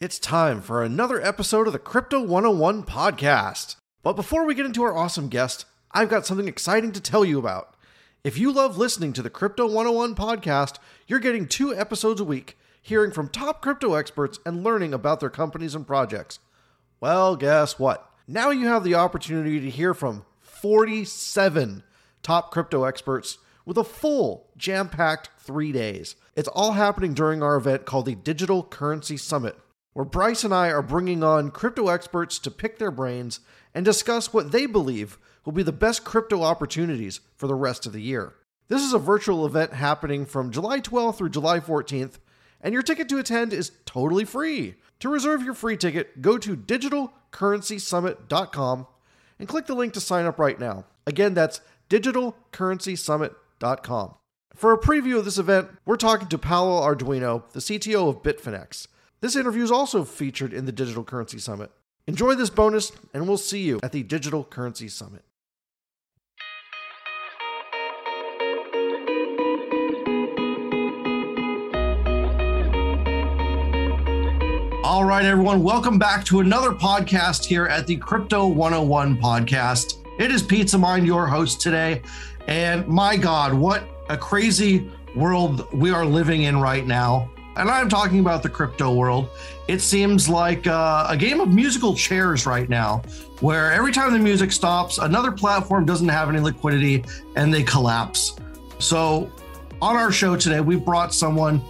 It's time for another episode of the Crypto 101 podcast. But before we get into our awesome guest, I've got something exciting to tell you about. If you love listening to the Crypto 101 podcast, you're getting two episodes a week, hearing from top crypto experts and learning about their companies and projects. Well, guess what? Now you have the opportunity to hear from 47 top crypto experts with a full jam packed three days. It's all happening during our event called the Digital Currency Summit, where Bryce and I are bringing on crypto experts to pick their brains and discuss what they believe will be the best crypto opportunities for the rest of the year. This is a virtual event happening from July 12th through July 14th, and your ticket to attend is totally free. To reserve your free ticket, go to digitalcurrencysummit.com and click the link to sign up right now. Again, that's digitalcurrencysummit.com. For a preview of this event, we're talking to Paolo Ardoino, the CTO of Bitfinex. This interview is also featured in the Digital Currency Summit. Enjoy this bonus, and we'll see you at the Digital Currency Summit. All right, everyone, welcome back to another podcast here at the Crypto 101 podcast. It is Pizza Mind, your host today. And my God, what a crazy world we are living in right now. And I'm talking about the crypto world. It seems like uh, a game of musical chairs right now, where every time the music stops, another platform doesn't have any liquidity and they collapse. So, on our show today, we brought someone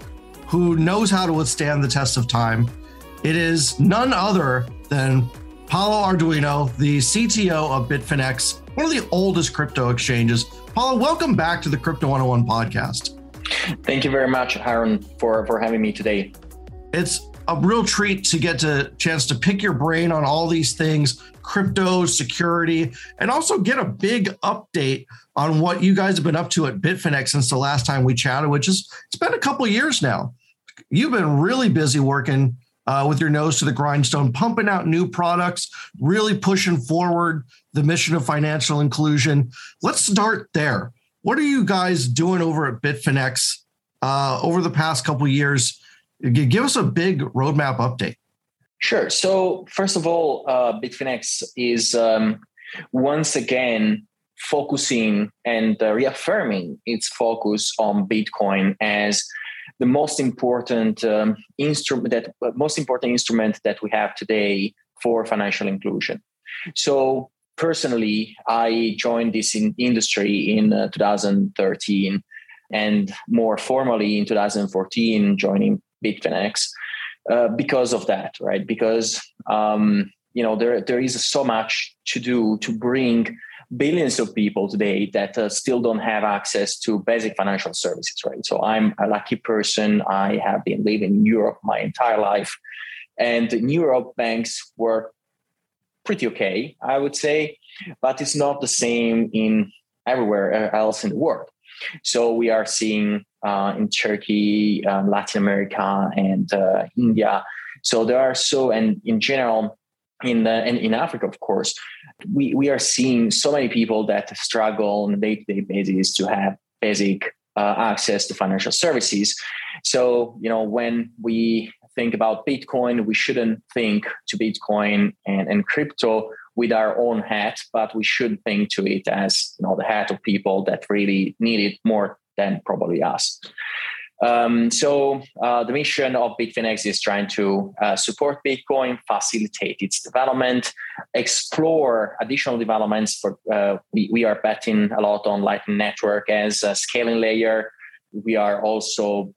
who knows how to withstand the test of time it is none other than Paolo Ardoino, the CTO of Bitfinex, one of the oldest crypto exchanges. Paolo, welcome back to the Crypto 101 podcast. Thank you very much, Aaron, for, for having me today. It's a real treat to get a chance to pick your brain on all these things crypto security and also get a big update on what you guys have been up to at bitfinex since the last time we chatted which is it's been a couple years now you've been really busy working uh, with your nose to the grindstone, pumping out new products, really pushing forward the mission of financial inclusion. Let's start there. What are you guys doing over at Bitfinex uh, over the past couple years? Give us a big roadmap update. Sure. So, first of all, uh, Bitfinex is um, once again focusing and uh, reaffirming its focus on Bitcoin as the most important um, instrument that most important instrument that we have today for financial inclusion. So personally, I joined this in industry in uh, 2013, and more formally in 2014, joining Bitfinex uh, because of that, right? Because um, you know there there is so much to do to bring billions of people today that uh, still don't have access to basic financial services, right? So I'm a lucky person. I have been living in Europe my entire life. And in Europe, banks were pretty okay, I would say, but it's not the same in everywhere else in the world. So we are seeing uh, in Turkey, um, Latin America, and uh, India. So there are so, and in general, in the, and in Africa, of course, we, we are seeing so many people that struggle on a day-to-day basis to have basic uh, access to financial services. So, you know, when we think about Bitcoin, we shouldn't think to Bitcoin and, and crypto with our own hat, but we should think to it as, you know, the hat of people that really need it more than probably us. Um, so uh, the mission of Bitfinex is trying to uh, support Bitcoin, facilitate its development, explore additional developments. For uh, we, we are betting a lot on Lightning Network as a scaling layer. We are also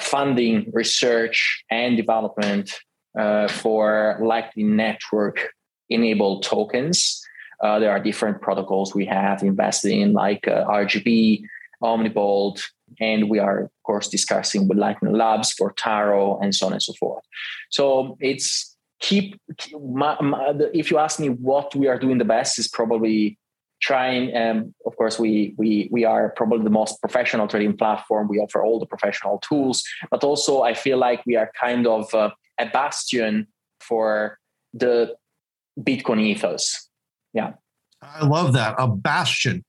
funding research and development uh, for Lightning Network enabled tokens. Uh, there are different protocols we have invested in, like RGB, Omnibolt, and we are of course discussing with lightning labs for taro and so on and so forth so it's keep my, my, if you ask me what we are doing the best is probably trying um, of course we we we are probably the most professional trading platform we offer all the professional tools but also i feel like we are kind of uh, a bastion for the bitcoin ethos yeah i love that a bastion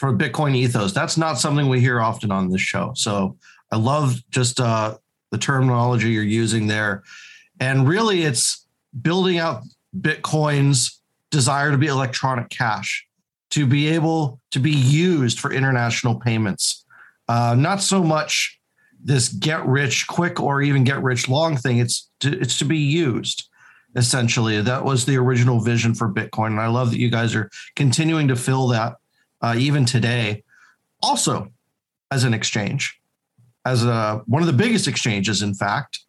for Bitcoin ethos. That's not something we hear often on this show. So I love just uh, the terminology you're using there. And really, it's building out Bitcoin's desire to be electronic cash, to be able to be used for international payments. Uh, not so much this get rich quick or even get rich long thing. It's to, it's to be used essentially. That was the original vision for Bitcoin. And I love that you guys are continuing to fill that uh, even today. Also, as an exchange, as a, one of the biggest exchanges, in fact,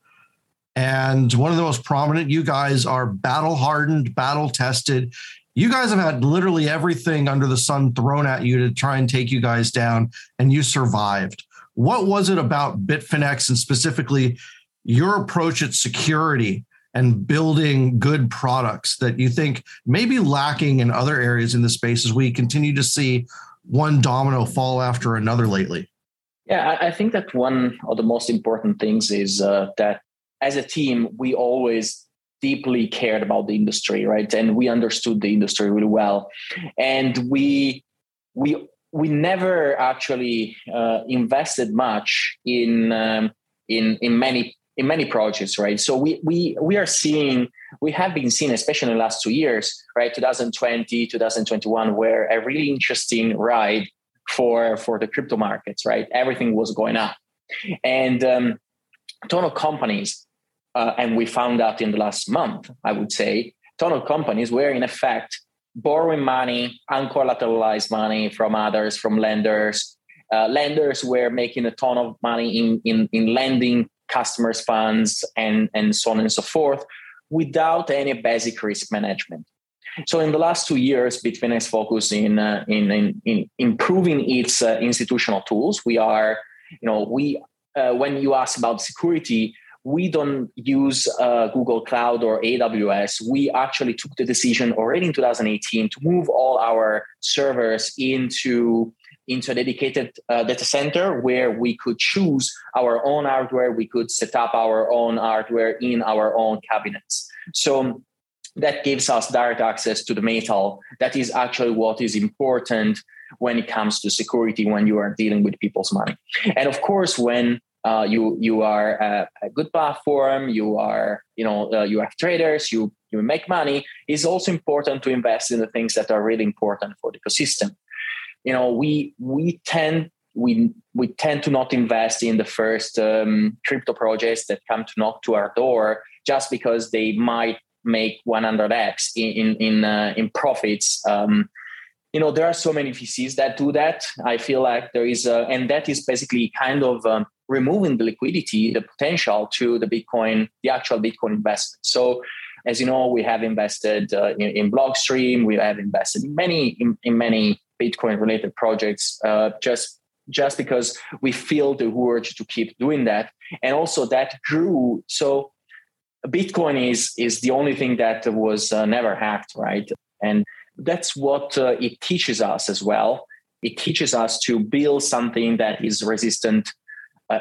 and one of the most prominent. You guys are battle hardened, battle tested. You guys have had literally everything under the sun thrown at you to try and take you guys down, and you survived. What was it about Bitfinex and specifically your approach at security and building good products that you think may be lacking in other areas in the space as we continue to see one domino fall after another lately? Yeah, I think that one of the most important things is uh, that as a team, we always deeply cared about the industry, right? And we understood the industry really well, and we we we never actually uh, invested much in um, in in many in many projects, right? So we we we are seeing we have been seeing, especially in the last two years, right, 2020, 2021, were a really interesting ride for for the crypto markets, right? Everything was going up, and um, a ton of companies, uh, and we found out in the last month, I would say, ton of companies were in effect borrowing money, uncollateralized money from others, from lenders. Uh, lenders were making a ton of money in, in, in lending customers' funds and, and so on and so forth without any basic risk management. So in the last two years, Bitfinex focused in, uh, in, in, in, improving its uh, institutional tools. We are, you know, we uh, when you ask about security, we don't use uh, Google Cloud or AWS. We actually took the decision already in 2018 to move all our servers into into a dedicated uh, data center where we could choose our own hardware. We could set up our own hardware in our own cabinets. So that gives us direct access to the metal. That is actually what is important when it comes to security when you are dealing with people's money. And of course, when uh, you you are a, a, good platform. You are you know uh, you have traders. You you make money. It's also important to invest in the things that are really important for the ecosystem. You know we we tend we we tend to not invest in the first um, crypto projects that come to knock to our door just because they might make 100x in in in, uh, in profits. Um, you know there are so many vcs that do that. I feel like there is a, and that is basically kind of um, removing the liquidity, the potential to the Bitcoin, the actual Bitcoin investment. So, as you know, we have invested uh, in, in, Blockstream. We have invested in many in, in many Bitcoin related projects. Uh, just just because we feel the urge to keep doing that, and also that grew. So, Bitcoin is is the only thing that was uh, never hacked, right? And that's what uh, it teaches us as well. It teaches us to build something that is resistant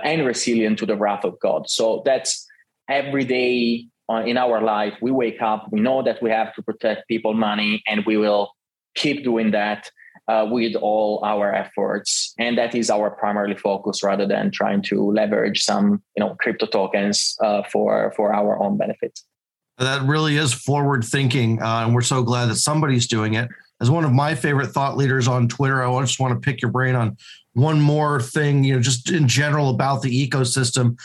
and resilient to the wrath of God. So that's every day uh, in our life. We wake up, we know that we have to protect people money, and we will keep doing that uh, with all our efforts. And that is our primary focus, rather than trying to leverage some, you know, crypto tokens uh, for for our own benefit. That really is forward thinking, uh, and we're so glad that somebody's doing it. As one of my favorite thought leaders on Twitter, I just want to pick your brain on one more thing, you know, just in general about the ecosystem.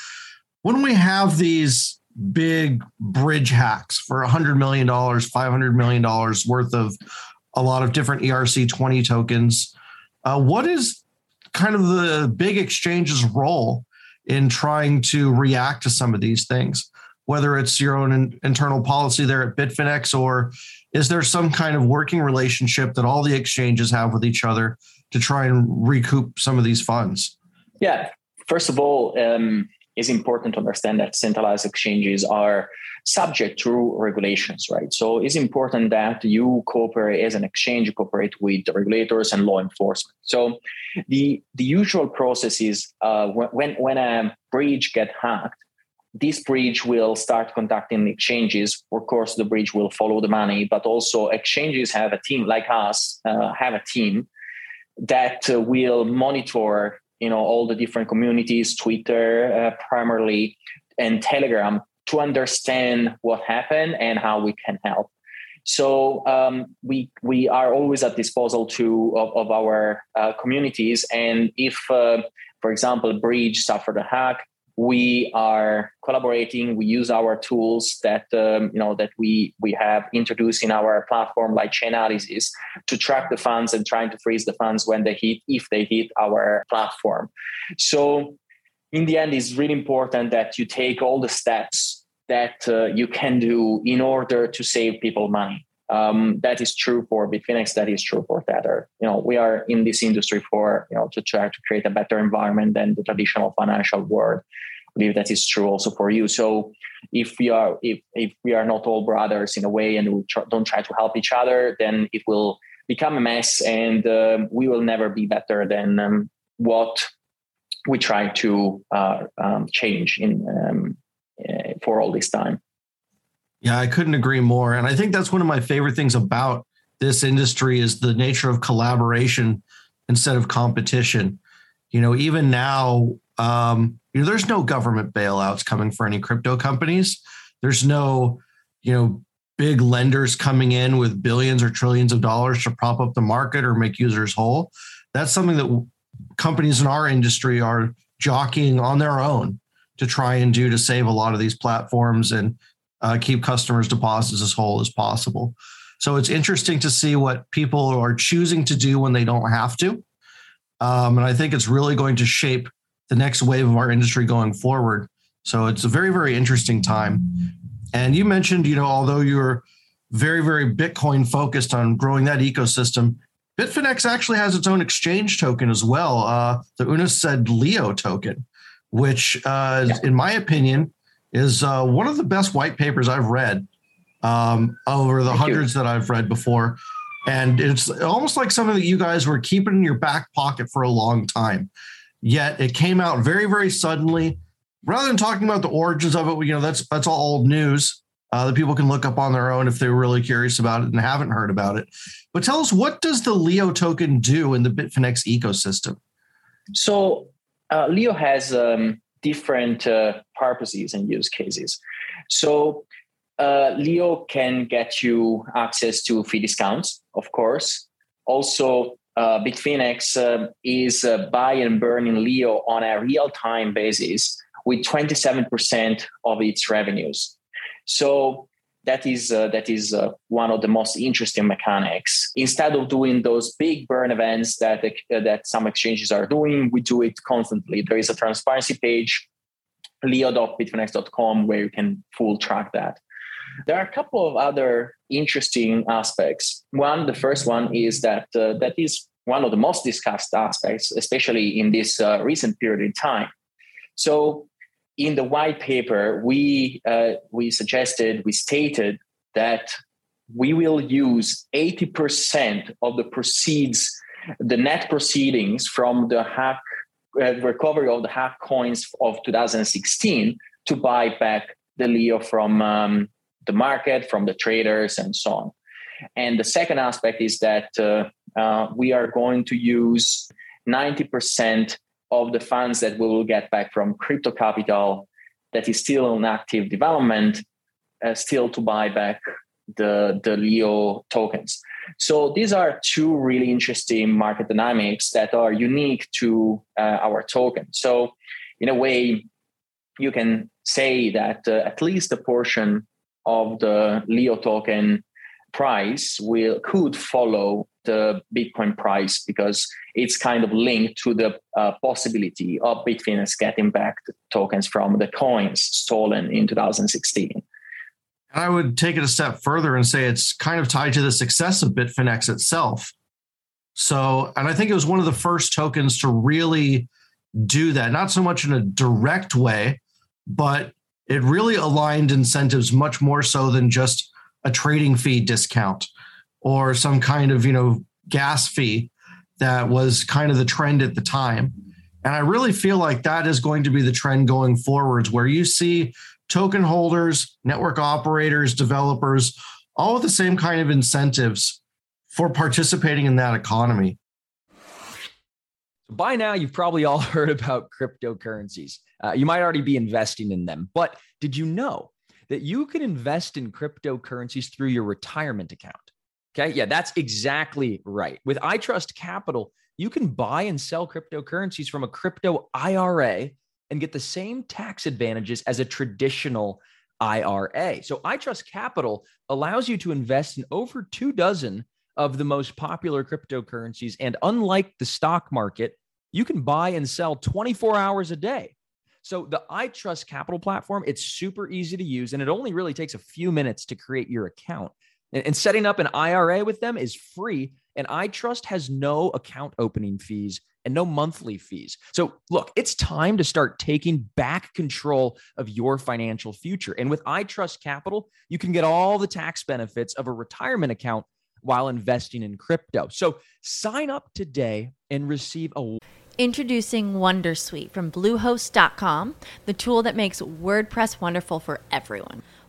When we have these big bridge hacks for $100 million, $500 million worth of a lot of different ERC20 tokens, uh, what is kind of the big exchange's role in trying to react to some of these things? Whether it's your own in, internal policy there at Bitfinex, or is there some kind of working relationship that all the exchanges have with each other to try and recoup some of these funds? Yeah, first of all, um, it's important to understand that centralized exchanges are subject to regulations, right? So it's important that you cooperate as an exchange, cooperate with the regulators and law enforcement. So the the usual process is uh, when when a bridge get hacked, this bridge will start contacting exchanges. Of course, the bridge will follow the money, but also exchanges have a team like us uh, have a team that uh, will monitor you know all the different communities twitter uh, primarily and telegram to understand what happened and how we can help. So um, we we are always at disposal to of, of our uh, communities, and if, uh, for example, Bridge suffered a hack, we are collaborating. We use our tools that um, you know that we we have introduced in our platform, like Chainalysis, to track the funds and trying to freeze the funds when they hit if they hit our platform. So in the end, it's really important that you take all the steps that uh, you can do in order to save people money. Um, that is true for Bitfinex. That is true for Tether. You know, we are in this industry for you know to try to create a better environment than the traditional financial world. I believe that is true also for you. So, if we are if if we are not all brothers in a way, and we tr- don't try to help each other, then it will become a mess, and um, we will never be better than um, what we try to uh, um, change in um, uh, for all this time. Yeah, I couldn't agree more. And I think that's one of my favorite things about this industry is the nature of collaboration instead of competition. You know, even now, um, you know, there's no government bailouts coming for any crypto companies. There's no, you know, big lenders coming in with billions or trillions of dollars to prop up the market or make users whole. That's something that companies in our industry are jockeying on their own to try and do to save a lot of these platforms and uh, keep customers' deposits as whole as possible. So it's interesting to see what people are choosing to do when they don't have to. Um, and I think it's really going to shape the next wave of our industry going forward. So it's a very, very interesting time. And you mentioned, you know, although you're very, very Bitcoin focused on growing that ecosystem, Bitfinex actually has its own exchange token as well, uh, the UNUS SED Leo token, which, uh, yeah. in my opinion, is uh, one of the best white papers I've read um, over the Thank hundreds you. that I've read before. And it's almost like something that you guys were keeping in your back pocket for a long time. Yet it came out very, very suddenly. Rather than talking about the origins of it, you know, that's that's all old news uh, that people can look up on their own if they're really curious about it and haven't heard about it. But tell us, what does the Leo token do in the Bitfinex ecosystem? So uh, Leo has um, different uh, purposes and use cases. So uh, Leo can get you access to fee discounts, of course. Also, uh, Bitfinex uh, is uh, buy and burn in Leo on a real time basis with 27% of its revenues. So that is uh, that is uh, one of the most interesting mechanics. Instead of doing those big burn events that uh, that some exchanges are doing, we do it constantly. There is a transparency page, leo.bitfinex.com, where you can full track that. There are a couple of other interesting aspects. One, the first one is that uh, that is one of the most discussed aspects, especially in this uh, recent period in time. So in the white paper, we uh, we suggested, we stated that we will use 80% of the proceeds, the net proceedings from the hack uh, recovery of the hack coins of 2016 to buy back the Leo from um, the market, from the traders, and so on. And the second aspect is that uh, uh, we are going to use 90% of the funds that we will get back from crypto capital that is still in active development, uh, still to buy back the, the Leo tokens. So these are two really interesting market dynamics that are unique to uh, our token. So in a way, you can say that uh, at least a portion of the Leo token price will could follow the Bitcoin price because it's kind of linked to the uh, possibility of Bitfinex getting back the tokens from the coins stolen in 2016. I would take it a step further and say it's kind of tied to the success of Bitfinex itself. So, and I think it was one of the first tokens to really do that, not so much in a direct way, but it really aligned incentives much more so than just a trading fee discount or some kind of, you know, gas fee that was kind of the trend at the time. And I really feel like that is going to be the trend going forwards, where you see token holders, network operators, developers, all with the same kind of incentives for participating in that economy. By now, you've probably all heard about cryptocurrencies. Uh, you might already be investing in them, but did you know that you can invest in cryptocurrencies through your retirement account. Okay. Yeah, that's exactly right. With iTrust Capital, you can buy and sell cryptocurrencies from a crypto IRA and get the same tax advantages as a traditional IRA. So iTrust Capital allows you to invest in over two dozen of the most popular cryptocurrencies. And unlike the stock market, you can buy and sell 24 hours a day. So the iTrust Capital platform, it's super easy to use and it only really takes a few minutes to create your account. And, setting up an IRA with them is free. And iTrust has no account opening fees and no monthly fees. So, look, it's time to start taking back control of your financial future. And with iTrust Capital, you can get all the tax benefits of a retirement account while investing in crypto. So, sign up today and receive a Introducing Wondersuite from Bluehost.com, the tool that makes WordPress wonderful for everyone.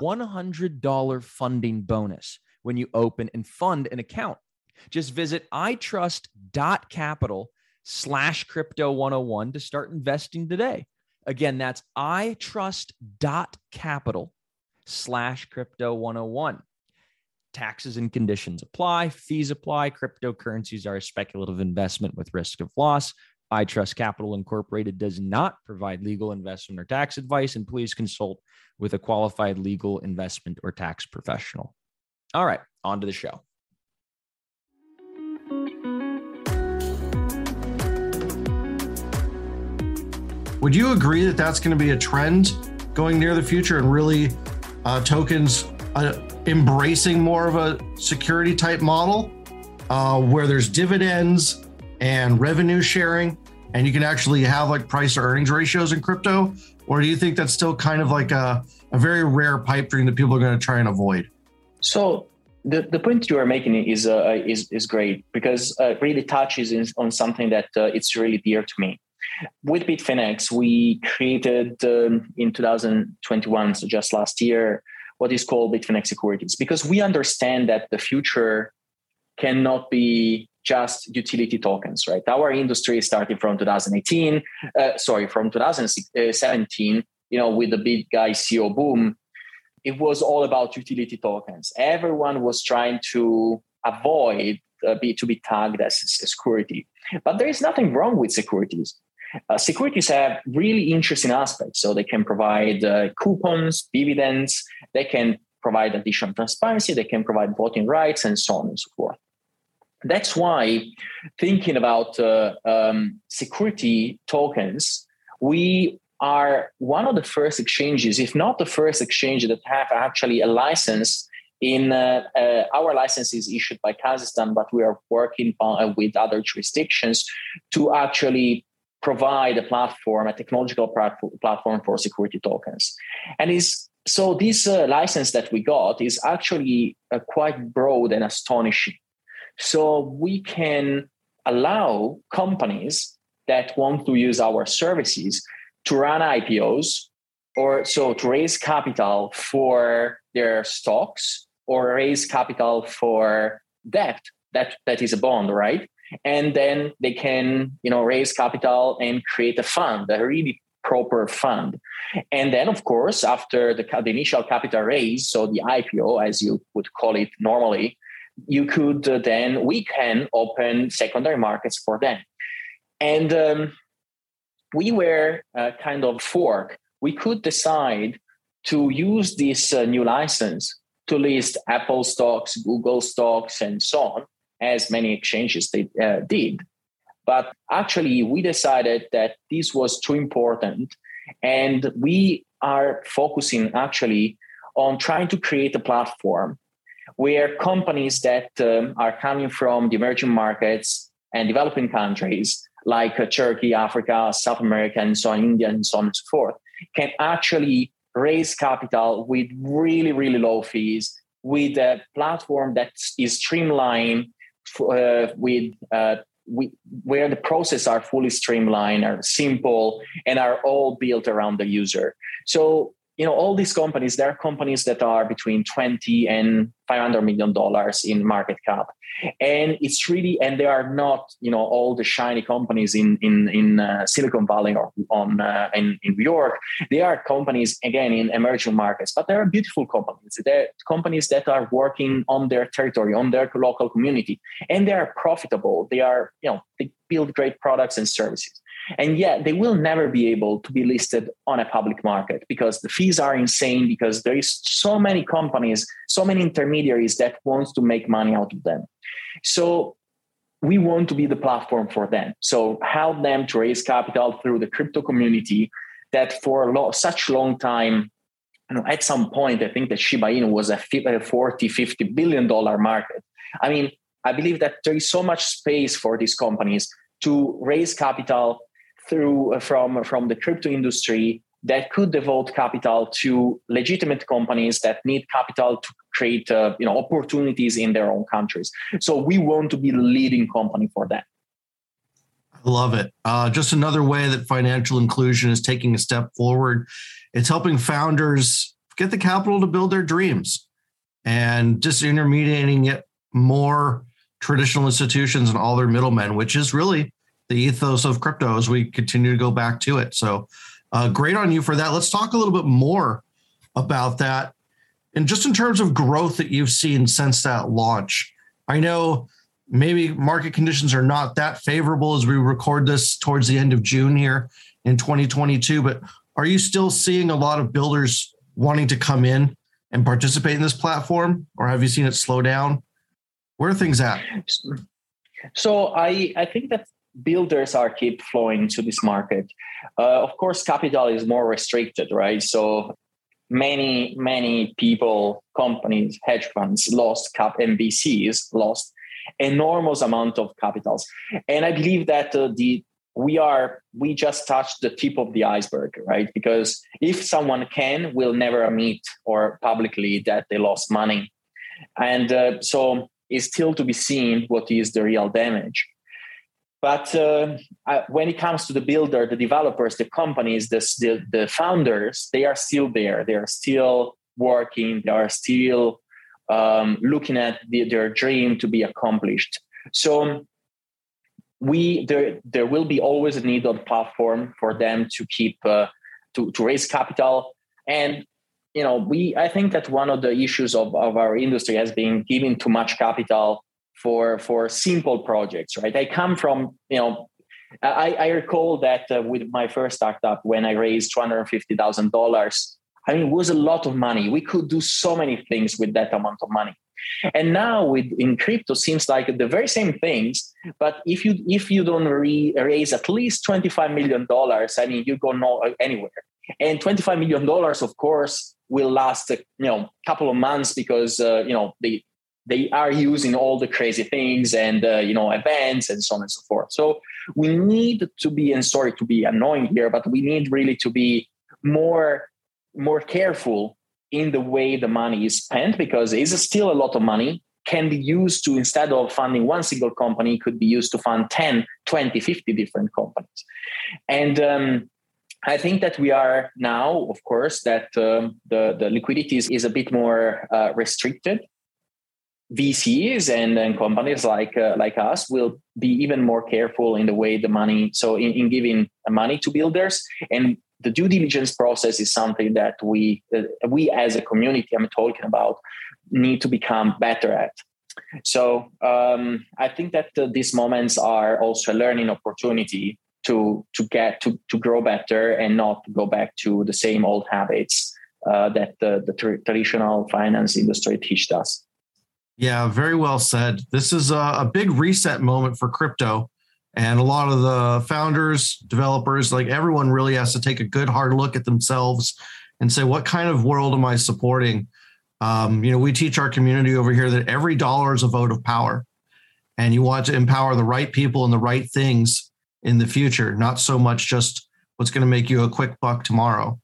$100 funding bonus when you open and fund an account. Just visit itrust.capital slash crypto 101 to start investing today. Again, that's itrust.capital slash crypto 101. Taxes and conditions apply, fees apply. Cryptocurrencies are a speculative investment with risk of loss. iTrust Capital Incorporated does not provide legal investment or tax advice, and please consult with a qualified legal investment or tax professional. All right, on to the show. Would you agree that that's going to be a trend going near the future and really uh, tokens uh, embracing more of a security type model uh, where there's dividends and revenue sharing and you can actually have like price to earnings ratios in crypto or do you think that's still kind of like a, a very rare pipe dream that people are going to try and avoid? So the, the point you are making is uh, is is great because uh, it really touches on something that uh, it's really dear to me. With Bitfinex, we created um, in 2021, so just last year, what is called Bitfinex Securities because we understand that the future cannot be just utility tokens, right? Our industry starting from 2018, uh, sorry, from 2017, you know, with the big guy ICO boom, it was all about utility tokens. Everyone was trying to avoid uh, be to be tagged as a security. But there is nothing wrong with securities. Uh, securities have really interesting aspects. So they can provide uh, coupons, dividends, they can provide additional transparency, they can provide voting rights, and so on and so forth. That's why thinking about uh, um, security tokens, we are one of the first exchanges, if not the first exchange that have actually a license in uh, uh, our license is issued by Kazakhstan, but we are working on, uh, with other jurisdictions to actually provide a platform, a technological platform for security tokens. And is so this uh, license that we got is actually uh, quite broad and astonishing. So we can allow companies that want to use our services to run IPOs or so to raise capital for their stocks or raise capital for debt that that is a bond right? And then they can you know raise capital and create a fund a really proper fund. And then of course after the, the initial capital raise so the ipo as you would call it normally you could uh, then we can open secondary markets for them. And um, we were uh, kind of fork. We could decide to use this uh, new license to list apple stocks google stocks and so on as many exchanges they, uh, did. But actually we decided that this was too important and we are focusing actually on trying to create a platform where companies that um, are coming from the emerging markets and developing countries like uh, Turkey, Africa, South America, and so on, India, and so on and so forth, can actually raise capital with really, really low fees, with a platform that is streamlined, uh, with, uh, with where the processes are fully streamlined, are simple, and are all built around the user. So you know all these companies there are companies that are between 20 and 500 million dollars in market cap. And it's really and they are not you know all the shiny companies in in in uh, silicon valley or on uh, in, in new york. They are companies again in emerging markets but they're beautiful companies. They're companies that are working on their territory on their local community and they are profitable. They are you know they build great products and services and yet they will never be able to be listed on a public market because the fees are insane because there is so many companies so many intermediaries that wants to make money out of them. So we want to be the platform for them. So help them to raise capital through the crypto community that for a lo- such long time you know, at some point i think that shiba inu was a 40 50 billion dollar market. I mean i believe that there is so much space for these companies to raise capital through uh, from from the crypto industry that could devote capital to legitimate companies that need capital to create uh, you know opportunities in their own countries. So we want to be the leading company for that. I love it. Uh, just another way that financial inclusion is taking a step forward. It's helping founders get the capital to build their dreams and disintermediating it more traditional institutions and all their middlemen which is really the ethos of crypto as we continue to go back to it. So uh, great on you for that. Let's talk a little bit more about that. And just in terms of growth that you've seen since that launch, I know maybe market conditions are not that favorable as we record this towards the end of June here in 2022, but are you still seeing a lot of builders wanting to come in and participate in this platform, or have you seen it slow down? Where are things at? So I, I think that builders are keep flowing to this market. Uh, of course, capital is more restricted, right? So many, many people, companies, hedge funds lost cap MVCs lost enormous amount of capitals, and I believe that uh, the we are we just touched the tip of the iceberg right because if someone can will never admit or publicly that they lost money and uh, so it's still to be seen what is the real damage but uh, when it comes to the builder, the developers, the companies, the, the, the founders, they are still there. They are still working. They are still um, looking at the, their dream to be accomplished. So we there there will be always a need on platform for them to keep uh, to to raise capital and you know we i think that one of the issues of, of our industry has been giving too much capital for for simple projects right? I come from you know i, I recall that uh, with my first startup when i raised $250000 i mean it was a lot of money. We could do so many things with that amount of money. And now with in crypto seems like the very same things but if you if you don't re- raise at least 25 million dollars i mean you go no anywhere. And 25 million dollars of course will last you know a couple of months because uh, you know they they are using all the crazy things and uh, you know events and so on and so forth. So we need to be and sorry to be annoying here but we need really to be more more careful in the way the money is spent because it's still a lot of money can be used to instead of funding one single company could be used to fund 10 20 50 different companies. And um, i think that we are now of course that um, the, the liquidity is, is a bit more uh, restricted VCs and, and companies like uh, like us will be even more careful in the way the money so in, in giving money to builders. And the due diligence process is something that we uh, we as a community i'm talking about need to become better at. So um, i think that uh, these moments are also a learning opportunity to to get to to grow better and not go back to the same old habits uh, that the, the tr- traditional finance industry teached us yeah very well said this is a, a big reset moment for crypto and a lot of the founders, developers, like everyone really has to take a good hard look at themselves and say, what kind of world am I supporting? Um, you know, we teach our community over here that every dollar is a vote of power. And you want to empower the right people and the right things in the future, not so much just what's going to make you a quick buck tomorrow.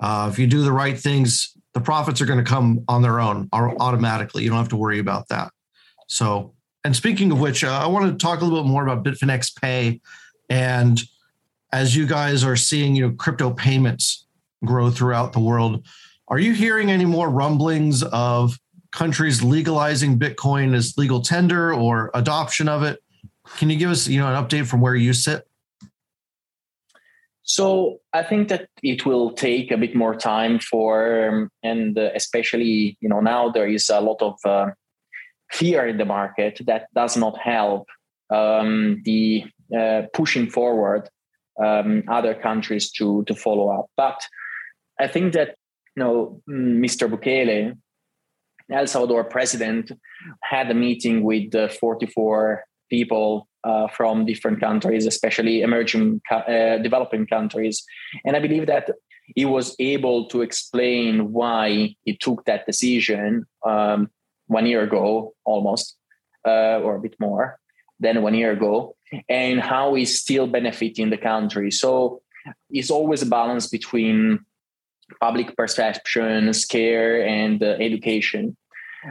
Uh, if you do the right things, the profits are going to come on their own automatically. You don't have to worry about that. So and speaking of which, uh, I want to talk a little bit more about Bitfinex Pay. And as you guys are seeing, you know, crypto payments grow throughout the world, are you hearing any more rumblings of countries legalizing Bitcoin as legal tender or adoption of it? Can you give us, you know, an update from where you sit? So I think that it will take a bit more time for, um, and uh, especially you know now there is a lot of uh, fear in the market that does not help um, the uh, pushing forward um, other countries to to follow up. But I think that you know Mr. Bukele, El Salvador president, had a meeting with uh, 44 people uh, from different countries, especially emerging uh, developing countries, and I believe that he was able to explain why he took that decision um, one year ago almost uh, or a bit more than one year ago and how is still benefiting the country. So it's always a balance between public perception scare and uh, education.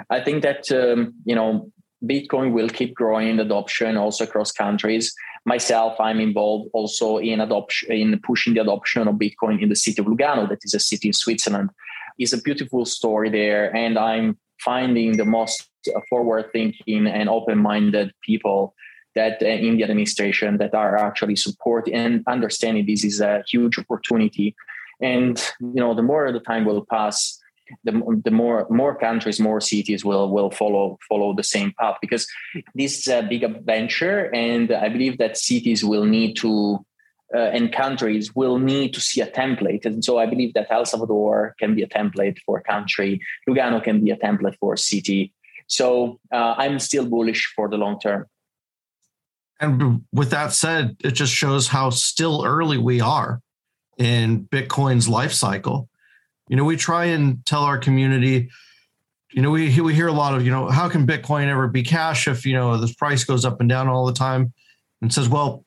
I think that um, you know bitcoin will keep growing in adoption also across countries. Myself i'm involved also in adoption in pushing the adoption of bitcoin in the city of lugano that is a city in switzerland. It's a beautiful story there and i'm finding the most forward thinking and open minded people that uh, in the administration that are actually supporting and understanding this is a huge opportunity. And you know the more the time will pass the, the more more countries more cities will will follow follow the same path because this is a big adventure and i believe that cities will need to uh, and countries will need to see a template. And so I believe that El Salvador can be a template for a country, Lugano can be a template for a city. So uh, I'm still bullish for the long term. And with that said, it just shows how still early we are in Bitcoin's life cycle. You know, we try and tell our community, you know, we we hear a lot of, you know, how can Bitcoin ever be cash if you know the price goes up and down all the time? And says, well,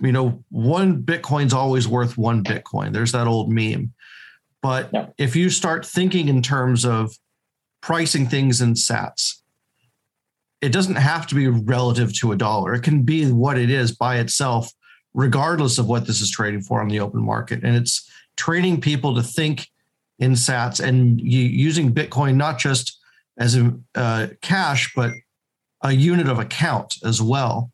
you know, one Bitcoin's always worth one Bitcoin. There's that old meme. But yeah. if you start thinking in terms of pricing things in sats, it doesn't have to be relative to a dollar. It can be what it is by itself, regardless of what this is trading for on the open market. And it's training people to think in sats and using Bitcoin not just as a uh, cash, but a unit of account as well.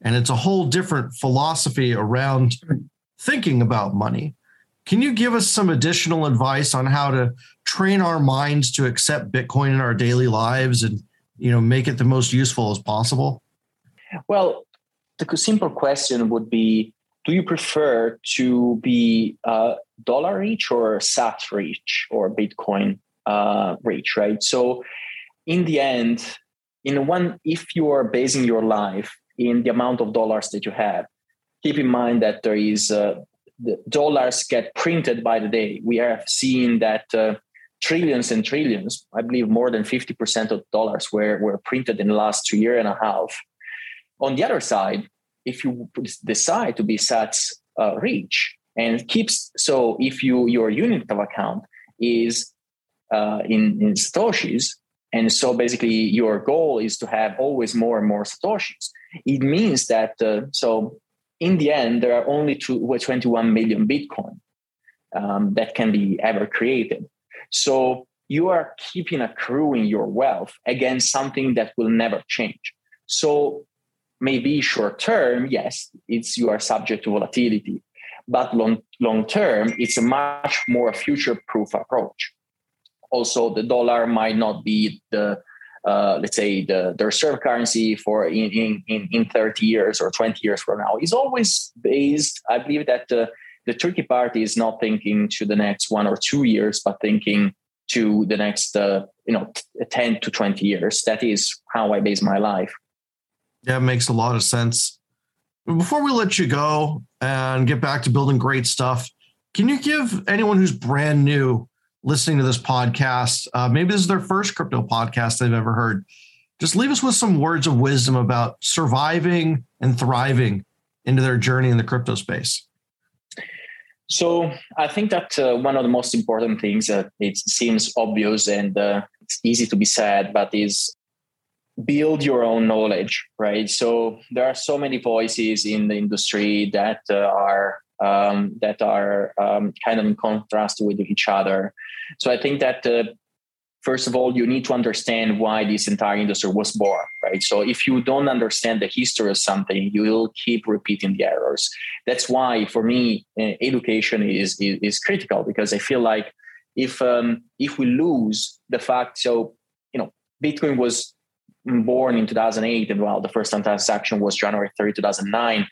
And it's a whole different philosophy around thinking about money. Can you give us some additional advice on how to train our minds to accept Bitcoin in our daily lives and you know make it the most useful as possible? Well, the simple question would be: Do you prefer to be uh, dollar rich or sat rich or Bitcoin uh, rich? Right. So, in the end, in one, if you are basing your life in the amount of dollars that you have, keep in mind that there is uh, the dollars get printed by the day. We have seen that uh, trillions and trillions, I believe more than 50% of dollars were, were printed in the last two year and a half. On the other side, if you decide to be SATS uh, rich and keeps, so if you your unit of account is uh, in, in Satoshis, and so basically your goal is to have always more and more Satoshis, it means that, uh, so in the end, there are only two, 21 million Bitcoin um, that can be ever created. So you are keeping accruing your wealth against something that will never change. So maybe short term, yes, it's you are subject to volatility, but long long term, it's a much more future proof approach. Also, the dollar might not be the uh, let's say the, the reserve currency for in, in, in 30 years or 20 years from now. Is always based i believe that the, the turkey party is not thinking to the next one or two years but thinking to the next uh, you know 10 to 20 years. That is how i base my life. Yeah it makes a lot of sense. Before we let you go and get back to building great stuff can you give anyone who's brand new listening to this podcast, uh, maybe this is their first crypto podcast they've ever heard. Just leave us with some words of wisdom about surviving and thriving into their journey in the crypto space. So I think that uh, one of the most important things that it seems obvious and uh, it's easy to be said, but is build your own knowledge, right? So there are so many voices in the industry that uh, are um, that are um, kind of in contrast with each other. So I think that uh, first of all, you need to understand why this entire industry was born, right? So if you don't understand the history of something, you will keep repeating the errors. That's why, for me, education is, is, is critical because I feel like if um, if we lose the fact, so you know, Bitcoin was born in 2008, and well, the first transaction was January 3, 2009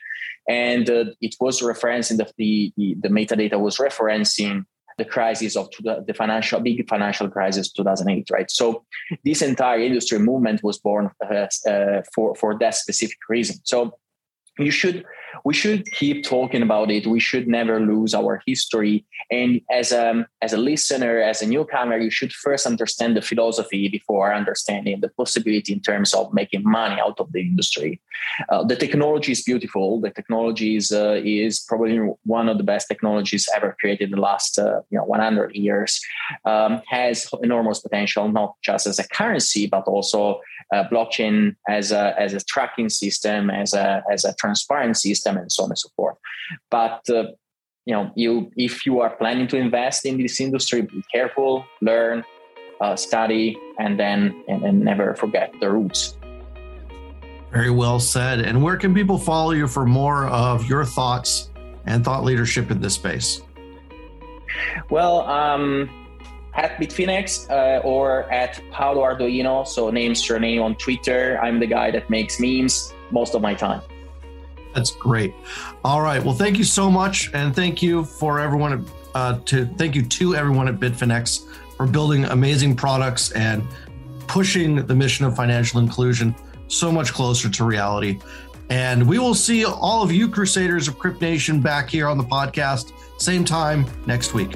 and uh, it was referencing the, the, the metadata was referencing the crisis of the financial big financial crisis 2008 right? So this entire industry movement was born uh, uh, for for that specific reason. So you should we should keep talking about it. We should never lose our history. And as a as a listener as a newcomer you should first understand the philosophy before understanding the possibility in terms of making money out of the industry. Uh, the technology is beautiful. The technology is uh, is probably one of the best technologies ever created in the last uh, you know 100 years. Um, has enormous potential not just as a currency but also uh, blockchain as a as a tracking system as a as a transparent system and so on and so forth but uh, you know you if you are planning to invest in this industry be careful learn uh, study and then and, and never forget the roots very well said and where can people follow you for more of your thoughts and thought leadership in this space well um at Bitfinex uh, or at Paolo Ardoino, So names your name, surname on Twitter. I'm the guy that makes memes most of my time. That's great. All right. Well, thank you so much, and thank you for everyone. Uh, to thank you to everyone at Bitfinex for building amazing products and pushing the mission of financial inclusion so much closer to reality. And we will see all of you Crusaders of Crypt Nation back here on the podcast, same time next week.